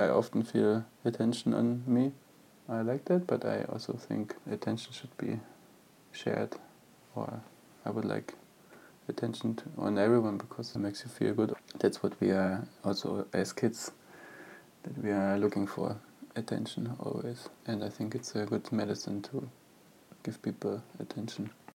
I often feel attention on me. I like that, but I also think attention should be shared, or I would like attention to, on everyone because it makes you feel good. That's what we are also as kids that we are looking for attention always, and I think it's a good medicine to give people attention.